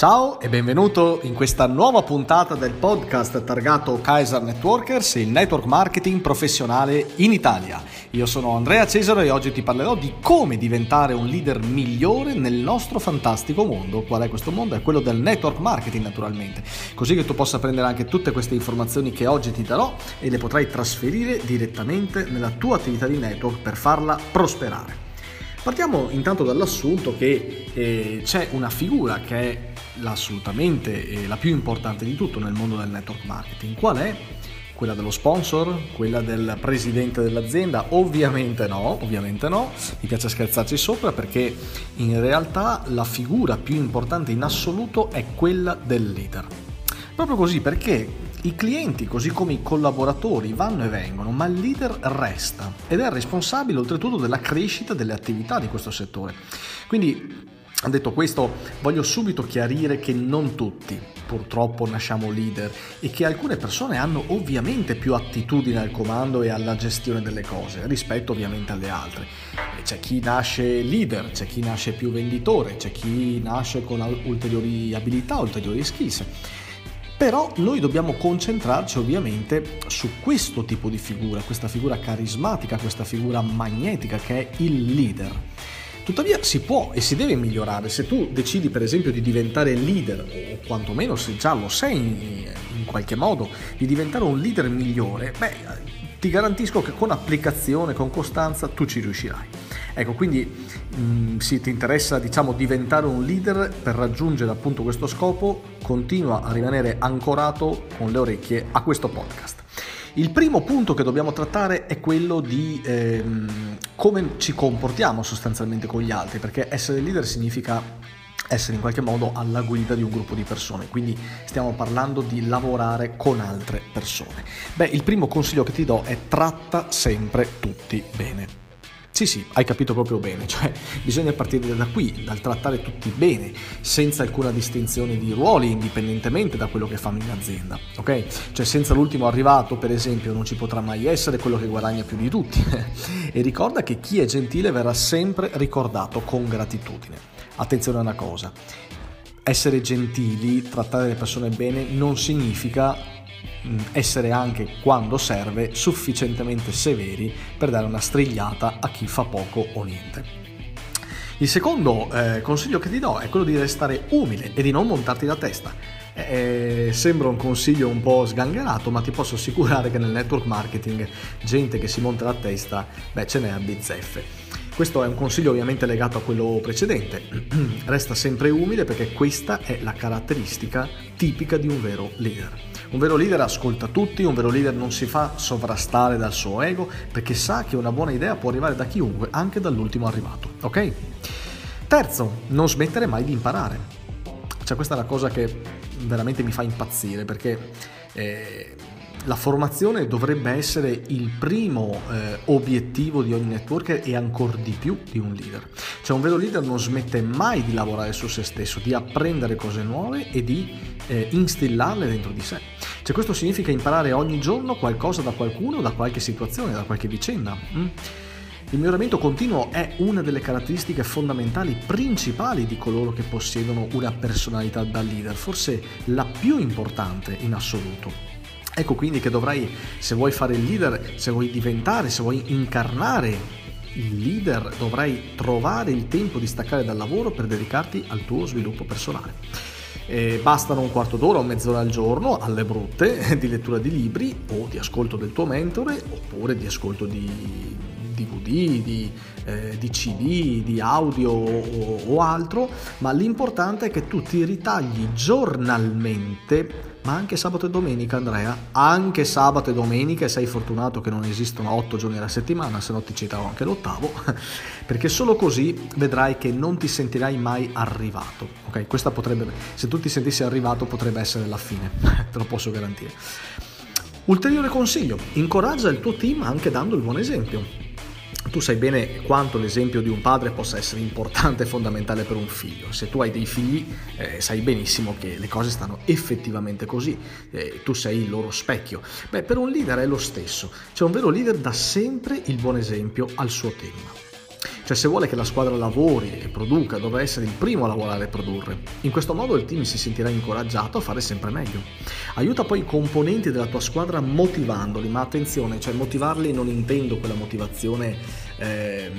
Ciao e benvenuto in questa nuova puntata del podcast targato Kaiser Networkers, il network marketing professionale in Italia. Io sono Andrea Cesaro e oggi ti parlerò di come diventare un leader migliore nel nostro fantastico mondo. Qual è questo mondo? È quello del network marketing naturalmente, così che tu possa prendere anche tutte queste informazioni che oggi ti darò e le potrai trasferire direttamente nella tua attività di network per farla prosperare. Partiamo intanto dall'assunto che eh, c'è una figura che è assolutamente eh, la più importante di tutto nel mondo del network marketing. Qual è? Quella dello sponsor? Quella del presidente dell'azienda? Ovviamente no, ovviamente no, mi piace scherzarci sopra perché in realtà la figura più importante in assoluto è quella del leader. Proprio così perché i clienti, così come i collaboratori, vanno e vengono, ma il leader resta ed è responsabile oltretutto della crescita delle attività di questo settore. Quindi, detto questo, voglio subito chiarire che non tutti purtroppo nasciamo leader e che alcune persone hanno ovviamente più attitudine al comando e alla gestione delle cose rispetto ovviamente alle altre. C'è chi nasce leader, c'è chi nasce più venditore, c'è chi nasce con ulteriori abilità, ulteriori skills. Però noi dobbiamo concentrarci ovviamente su questo tipo di figura, questa figura carismatica, questa figura magnetica che è il leader. Tuttavia si può e si deve migliorare. Se tu decidi per esempio di diventare leader, o quantomeno se già lo sei in, qualche modo, di diventare un leader migliore, beh, ti garantisco che con applicazione, con costanza, tu ci riuscirai. Ecco, quindi mh, mm, se ti interessa diciamo, diventare un leader per raggiungere appunto questo scopo, continua a rimanere ancorato con le orecchie a questo podcast. Il primo punto che dobbiamo trattare è quello di ehm, come ci comportiamo sostanzialmente con gli altri, perché essere leader significa essere in qualche modo alla guida di un gruppo di persone, quindi stiamo parlando di lavorare con altre persone. Beh, il primo consiglio che ti do è tratta sempre tutti bene. Sì, sì, hai capito proprio bene, cioè bisogna partire da qui, dal trattare tutti bene, senza alcuna distinzione di ruoli, indipendentemente da quello che fanno in azienda, ok? Cioè senza l'ultimo arrivato, per esempio, non ci potrà mai essere quello che guadagna più di tutti. e ricorda che chi è gentile verrà sempre ricordato con gratitudine. Attenzione a una cosa, essere gentili, trattare le persone bene non significa essere anche quando serve sufficientemente severi per dare una strigliata a chi fa poco o niente. Il secondo eh, consiglio che ti do è quello di restare umile e di non montarti la testa. Eh, eh, sembra un consiglio un po' sgangherato, ma ti posso assicurare che nel network marketing gente che si monta la testa, beh, ce n'è a bizzeffe. Questo è un consiglio ovviamente legato a quello precedente. Resta sempre umile perché questa è la caratteristica tipica di un vero leader. Un vero leader ascolta tutti, un vero leader non si fa sovrastare dal suo ego perché sa che una buona idea può arrivare da chiunque, anche dall'ultimo arrivato. Ok? Terzo, non smettere mai di imparare. Cioè questa è la cosa che veramente mi fa impazzire perché eh, la formazione dovrebbe essere il primo eh, obiettivo di ogni networker e ancora di più di un leader. Cioè un vero leader non smette mai di lavorare su se stesso, di apprendere cose nuove e di eh, instillarle dentro di sé. Cioè questo significa imparare ogni giorno qualcosa da qualcuno, da qualche situazione, da qualche vicenda. Mm? Il miglioramento continuo è una delle caratteristiche fondamentali principali di coloro che possiedono una personalità da leader, forse la più importante in assoluto. Ecco quindi che dovrai, se vuoi fare il leader, se vuoi diventare, se vuoi incarnare il leader, dovrai trovare il tempo di staccare dal lavoro per dedicarti al tuo sviluppo personale. E bastano un quarto d'ora o mezz'ora al giorno, alle brutte, di lettura di libri o di ascolto del tuo mentore oppure di ascolto di DVD, di, eh, di CD, di audio o, o altro, ma l'importante è che tu ti ritagli giornalmente ma anche sabato e domenica Andrea, anche sabato e domenica e sei fortunato che non esistono otto giorni alla settimana, se no ti citavo anche l'ottavo, perché solo così vedrai che non ti sentirai mai arrivato, ok? Questa potrebbe, se tu ti sentissi arrivato potrebbe essere la fine, te lo posso garantire. Ulteriore consiglio, incoraggia il tuo team anche dando il buon esempio tu sai bene quanto l'esempio di un padre possa essere importante e fondamentale per un figlio. Se tu hai dei figli, eh, sai benissimo che le cose stanno effettivamente così. Eh, tu sei il loro specchio. Beh, per un leader è lo stesso. Cioè, un vero leader dà sempre il buon esempio al suo team. Cioè se vuole che la squadra lavori e produca, dovrà essere il primo a lavorare e produrre. In questo modo il team si sentirà incoraggiato a fare sempre meglio. Aiuta poi i componenti della tua squadra motivandoli, ma attenzione, cioè motivarli non intendo quella motivazione eh,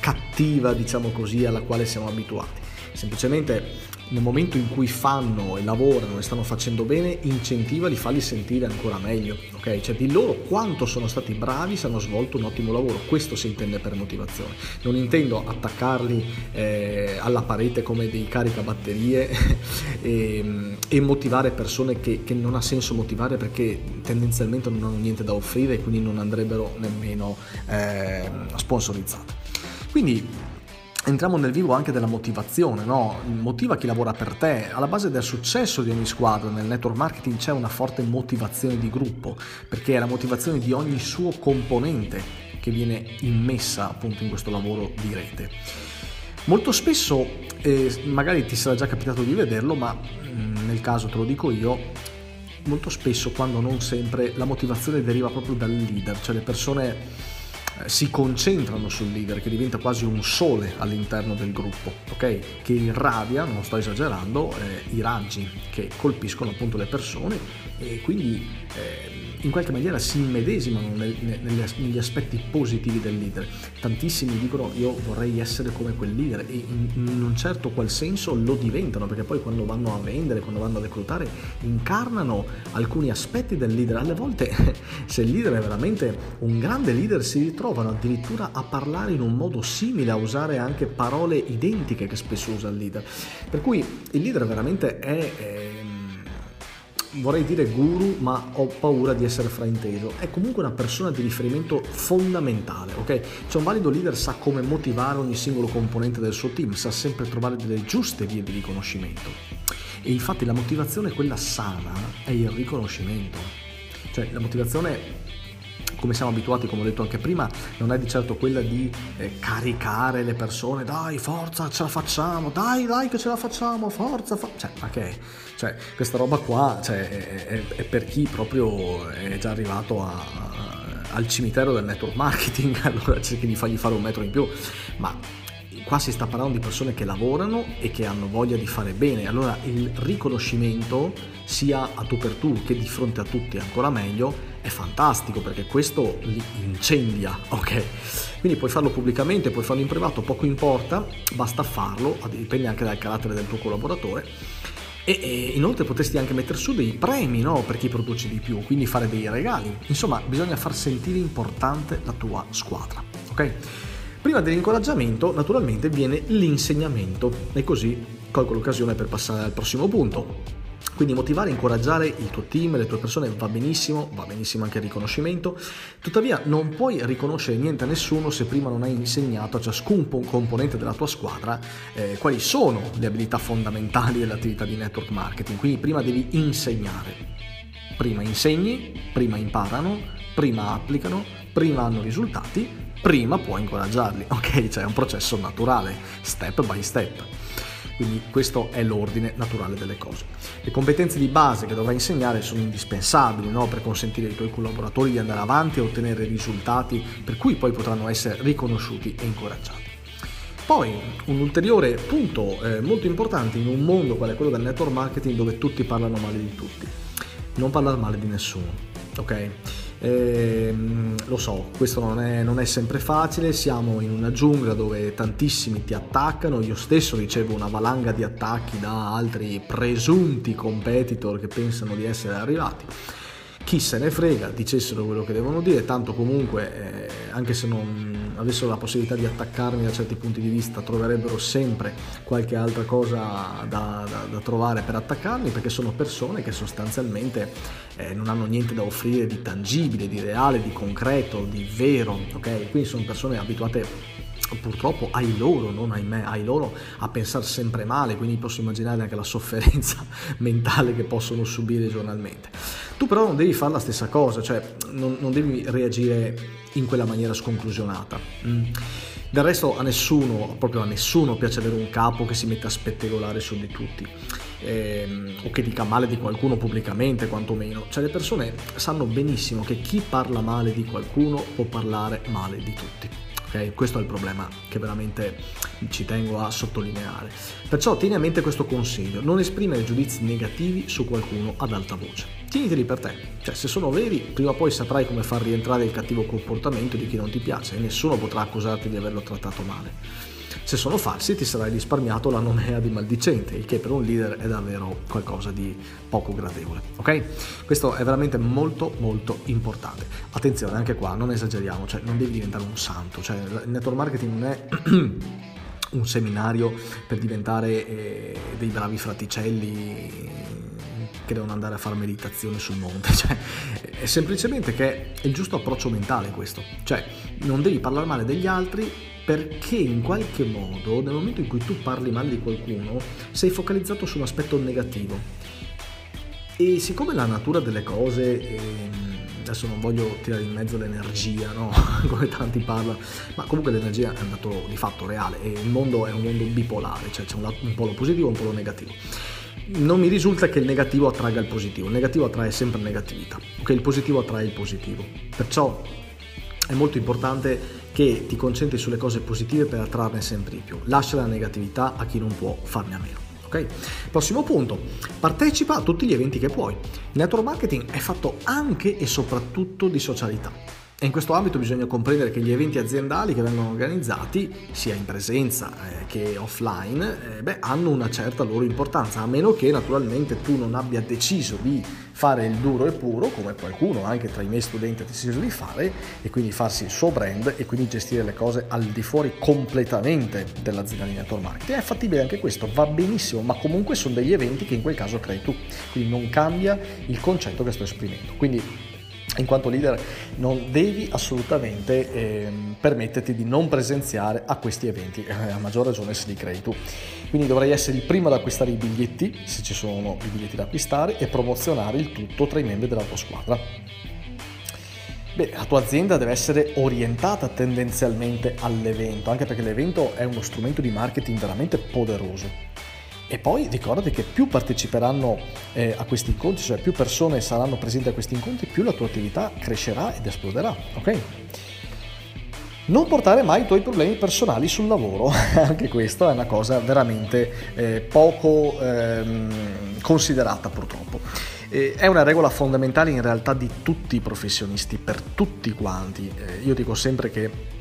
cattiva, diciamo così, alla quale siamo abituati. Semplicemente nel momento in cui fanno e lavorano e stanno facendo bene, incentivali, falli sentire ancora meglio, ok? Cioè di loro quanto sono stati bravi se hanno svolto un ottimo lavoro, questo si intende per motivazione. Non intendo attaccarli eh, alla parete come dei caricabatterie e, e motivare persone che, che, non ha senso motivare perché tendenzialmente non hanno niente da offrire e quindi non andrebbero nemmeno eh, sponsorizzate. Quindi entriamo nel vivo anche della motivazione, no? motiva chi lavora per te, alla base del successo di ogni squadra nel network marketing c'è una forte motivazione di gruppo, perché è la motivazione di ogni suo componente che viene immessa appunto in questo lavoro di rete. Molto spesso, eh, magari ti sarà già capitato di vederlo, ma mh, nel caso te lo dico io, molto spesso, quando non sempre, la motivazione deriva proprio dal leader, cioè le persone si concentrano sul leader che diventa quasi un sole all'interno del gruppo, ok? Che irradia, non sto esagerando, eh, i raggi che colpiscono appunto le persone e quindi eh, in qualche maniera si immedesimano negli aspetti positivi del leader. Tantissimi dicono io vorrei essere come quel leader e in un certo qual senso lo diventano perché poi quando vanno a vendere, quando vanno a reclutare, incarnano alcuni aspetti del leader. Alle volte se il leader è veramente un grande leader si ritrovano addirittura a parlare in un modo simile, a usare anche parole identiche che spesso usa il leader. Per cui il leader veramente è... è vorrei dire guru, ma ho paura di essere frainteso. È comunque una persona di riferimento fondamentale, ok? Cioè un valido leader sa come motivare ogni singolo componente del suo team, sa sempre trovare delle giuste vie di riconoscimento. E infatti la motivazione, quella sana, è il riconoscimento. Cioè la motivazione come siamo abituati, come ho detto anche prima, non è di certo quella di eh, caricare le persone, dai, forza, ce la facciamo, dai, dai che ce la facciamo, forza, fa-". cioè, ma che cioè, questa roba qua cioè, è, è, è, per chi proprio è già arrivato a, a, al cimitero del network marketing, allora cerchi di fargli fare un metro in più, ma qua si sta parlando di persone che lavorano e che hanno voglia di fare bene, allora il riconoscimento sia a tu per tu che di fronte a tutti ancora meglio è fantastico perché questo li incendia, ok? Quindi puoi farlo pubblicamente, puoi farlo in privato, poco importa, basta farlo, dipende anche dal carattere del tuo collaboratore. E, e inoltre potresti anche mettere su dei premi no? per chi produce di più, quindi fare dei regali. Insomma, bisogna far sentire importante la tua squadra, ok? Prima dell'incoraggiamento, naturalmente, viene l'insegnamento e così colgo l'occasione per passare al prossimo punto quindi motivare e incoraggiare il tuo team, le tue persone va benissimo, va benissimo anche il riconoscimento, tuttavia non puoi riconoscere niente a nessuno se prima non hai insegnato a ciascun componente della tua squadra eh, quali sono le abilità fondamentali dell'attività di network marketing, quindi prima devi insegnare, prima insegni, prima imparano, prima applicano, prima hanno risultati, prima puoi incoraggiarli, ok? Cioè è un processo naturale, step by step. Quindi questo è l'ordine naturale delle cose. Le competenze di base che dovrai insegnare sono indispensabili no? per consentire ai tuoi collaboratori di andare avanti e ottenere risultati per cui poi potranno essere riconosciuti e incoraggiati. Poi un ulteriore punto eh, molto importante in un mondo quale quello del network marketing dove tutti parlano male di tutti. Non parlare male di nessuno, ok? Eh, lo so, questo non è, non è, sempre facile, siamo in una giungla dove tantissimi ti attaccano, io stesso ricevo una valanga di attacchi da altri presunti competitor che pensano di essere arrivati. Chi se ne frega, dicessero quello che devono dire, tanto comunque eh, anche se non avessero la possibilità di attaccarmi da certi punti di vista troverebbero sempre qualche altra cosa da, da, da trovare per attaccarmi perché sono persone che sostanzialmente eh, non hanno niente da offrire di tangibile, di reale, di concreto, di vero, ok? Quindi sono persone abituate purtroppo ai loro, non ai me, ai loro a pensare sempre male, quindi posso immaginare anche la sofferenza mentale che possono subire giornalmente. Tu però non devi fare la stessa cosa, cioè non, non devi reagire in quella maniera sconclusionata. Mm. Del resto a nessuno, proprio a nessuno piace avere un capo che si mette a spettegolare su di tutti ehm, o che dica male di qualcuno pubblicamente quantomeno. Cioè le persone sanno benissimo che chi parla male di qualcuno può parlare male di tutti ok? Questo è il problema che veramente ci tengo a sottolineare. Perciò tieni a mente questo consiglio, non esprimere giudizi negativi su qualcuno ad alta voce. Tieniteli per te, cioè se sono veri, prima o poi saprai come far rientrare il cattivo comportamento di chi non ti piace e nessuno potrà accusarti di averlo trattato male. Se sono falsi ti sarai risparmiato la nomea di maldicente, il che per un leader è davvero qualcosa di poco gradevole. Ok? Questo è veramente molto molto importante. Attenzione, anche qua non esageriamo, cioè non devi diventare un santo, cioè il network marketing non è un seminario per diventare eh, dei bravi fraticelli che devono andare a fare meditazione sul monte, cioè, è semplicemente che è il giusto approccio mentale questo, cioè non devi parlare male degli altri perché in qualche modo nel momento in cui tu parli male di qualcuno sei focalizzato su un aspetto negativo e siccome la natura delle cose ehm, adesso non voglio tirare in mezzo l'energia no? come tanti parlano ma comunque l'energia è un dato di fatto reale e il mondo è un mondo bipolare cioè c'è un, un polo positivo e un polo negativo non mi risulta che il negativo attragga il positivo, il negativo attrae sempre negatività, ok? Il positivo attrae il positivo. Perciò è molto importante che ti concentri sulle cose positive per attrarne sempre di più. Lascia la negatività a chi non può farne a meno. Okay? Prossimo punto, partecipa a tutti gli eventi che puoi. Il network marketing è fatto anche e soprattutto di socialità. E in questo ambito bisogna comprendere che gli eventi aziendali che vengono organizzati, sia in presenza eh, che offline, eh, beh, hanno una certa loro importanza, a meno che naturalmente tu non abbia deciso di fare il duro e puro, come qualcuno anche tra i miei studenti ha deciso di fare, e quindi farsi il suo brand e quindi gestire le cose al di fuori completamente dell'azienda di network marketing. È fattibile anche questo, va benissimo, ma comunque sono degli eventi che in quel caso crei tu, quindi non cambia il concetto che sto esprimendo. Quindi in quanto leader non devi assolutamente eh, permetterti di non presenziare a questi eventi, eh, a maggior ragione se li crei tu. Quindi dovrai essere il primo ad acquistare i biglietti, se ci sono i biglietti da acquistare, e promozionare il tutto tra i membri della tua squadra. Beh, la tua azienda deve essere orientata tendenzialmente all'evento, anche perché l'evento è uno strumento di marketing veramente poderoso e poi ricordati che più parteciperanno eh, a questi incontri, cioè più persone saranno presenti a questi incontri, più la tua attività crescerà ed esploderà, ok? Non portare mai i tuoi problemi personali sul lavoro, anche questa è una cosa veramente eh, poco ehm, considerata purtroppo. Eh, è una regola fondamentale in realtà di tutti i professionisti, per tutti quanti. Eh, io dico sempre che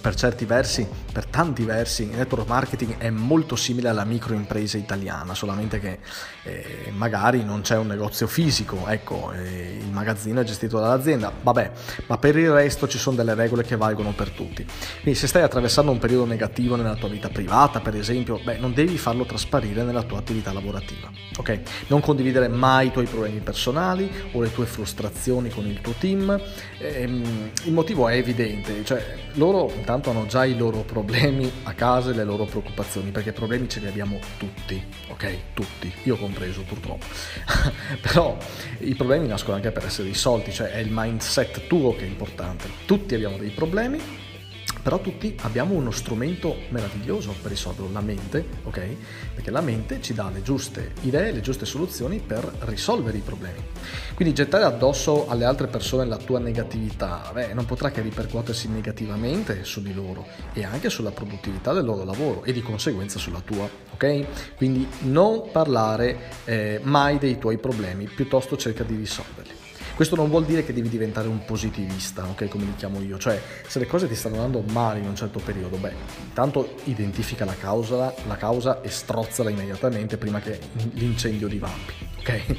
per certi versi, per tanti versi, il network marketing è molto simile alla microimpresa italiana, solamente che eh, magari non c'è un negozio fisico, ecco, eh, il magazzino è gestito dall'azienda, vabbè, ma per il resto ci sono delle regole che valgono per tutti. Quindi se stai attraversando un periodo negativo nella tua vita privata, per esempio, beh, non devi farlo trasparire nella tua attività lavorativa, ok? Non condividere mai i tuoi problemi personali o le tue frustrazioni con il tuo team. Eh, il motivo è evidente, cioè loro intanto hanno già i loro problemi a casa e le loro preoccupazioni, perché problemi ce li abbiamo tutti, ok? Tutti, io compreso purtroppo. Però i problemi nascono anche per essere risolti, cioè è il mindset tuo che è importante. Tutti abbiamo dei problemi però tutti abbiamo uno strumento meraviglioso per risolverlo, la mente, ok? Perché la mente ci dà le giuste idee, le giuste soluzioni per risolvere i problemi. Quindi gettare addosso alle altre persone la tua negatività beh, non potrà che ripercuotersi negativamente su di loro e anche sulla produttività del loro lavoro e di conseguenza sulla tua, ok? Quindi non parlare eh, mai dei tuoi problemi, piuttosto cerca di risolverli. Questo non vuol dire che devi diventare un positivista, ok? Come li chiamo io, cioè se le cose ti stanno andando male in un certo periodo, beh, intanto identifica la causa, la causa e strozzala immediatamente prima che l'incendio divampi, ok?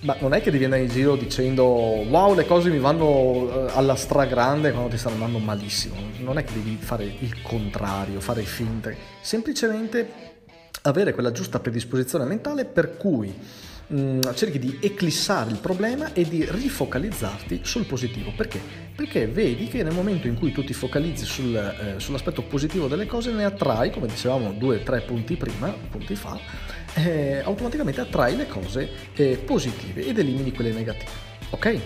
Ma non è che devi andare in giro dicendo wow le cose mi vanno eh, alla stragrande quando ti stanno andando malissimo, non è che devi fare il contrario, fare finte, semplicemente avere quella giusta predisposizione mentale per cui mm, cerchi di eclissare il problema e di rifocalizzarti sul positivo. Perché? Perché vedi che nel momento in cui tu ti focalizzi sul, eh, sull'aspetto positivo delle cose ne attrai, come dicevamo due o tre punti prima, punti fa, eh, automaticamente attrai le cose eh, positive ed elimini quelle negative. Ok?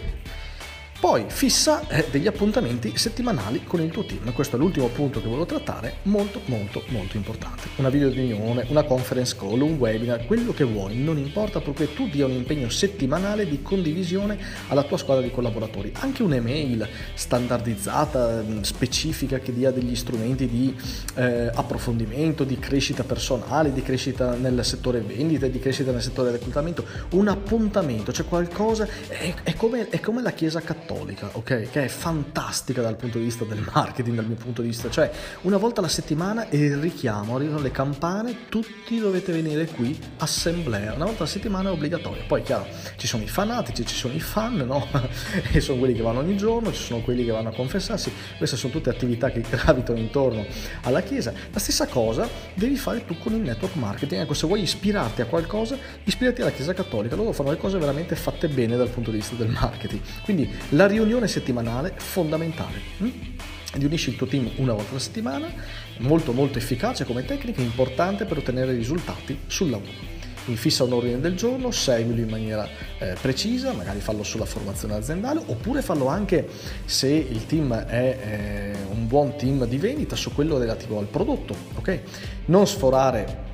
Poi fissa eh, degli appuntamenti settimanali con il tuo team. Questo è l'ultimo punto che volevo trattare, molto molto molto importante. Una video riunione, una conference call, un webinar, quello che vuoi, non importa perché tu dia un impegno settimanale di condivisione alla tua squadra di collaboratori. Anche un'email standardizzata, mm, specifica, che dia degli strumenti di eh, approfondimento, di crescita personale, di crescita nel settore vendita, di crescita nel settore reclutamento. Un appuntamento, cioè qualcosa, è, è, come, è come la Chiesa cattolica cattolica, ok? Che è fantastica dal punto di vista del marketing, dal mio punto di vista. Cioè, una volta alla settimana è il richiamo, arrivano le campane, tutti dovete venire qui, assemblea. Una volta alla settimana è obbligatorio. Poi, chiaro, ci sono i fanatici, ci sono i fan, no? e sono quelli che vanno ogni giorno, ci sono quelli che vanno a confessarsi. Queste sono tutte attività che gravitano intorno alla Chiesa. La stessa cosa devi fare tu con il network marketing. Ecco, se vuoi ispirarti a qualcosa, ispirati alla Chiesa Cattolica. Loro fanno le cose veramente fatte bene dal punto di vista del marketing. Quindi la riunione settimanale fondamentale. Hm? Riunisci il tuo team una volta alla settimana, molto molto efficace come tecnica, importante per ottenere risultati sul lavoro. Quindi fissa un ordine del giorno, seguilo in maniera eh, precisa, magari fallo sulla formazione aziendale oppure fallo anche se il team è eh, un buon team di vendita su quello relativo al prodotto, ok? Non sforare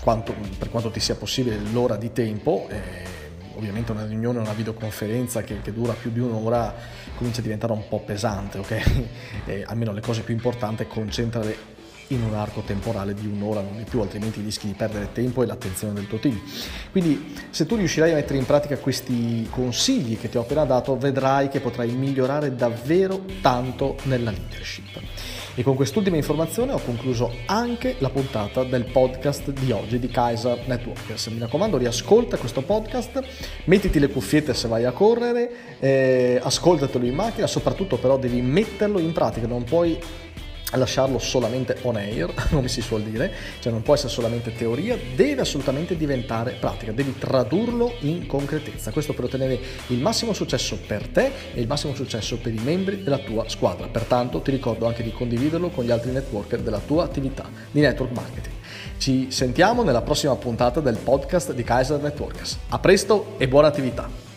quanto, per quanto ti sia possibile l'ora di tempo. Eh, ovviamente una riunione, una videoconferenza che, che, dura più di un'ora comincia a diventare un po' pesante, ok? E almeno le cose più importanti concentrale in un arco temporale di un'ora, non di più, altrimenti rischi di perdere tempo e l'attenzione del tuo team. Quindi se tu riuscirai a mettere in pratica questi consigli che ti ho appena dato, vedrai che potrai migliorare davvero tanto nella leadership. E con quest'ultima informazione ho concluso anche la puntata del podcast di oggi di Kaiser Networkers. Mi raccomando, riascolta questo podcast, mettiti le cuffiette se vai a correre, eh, ascoltatelo in macchina, soprattutto però devi metterlo in pratica, non puoi lasciarlo solamente on air, come si suol dire, cioè non può essere solamente teoria, deve assolutamente diventare pratica, devi tradurlo in concretezza, questo per ottenere il massimo successo per te e il massimo successo per i membri della tua squadra. Pertanto ti ricordo anche di condividerlo con gli altri networker della tua attività di network marketing. Ci sentiamo nella prossima puntata del podcast di Kaiser Networkers. A presto e buona attività!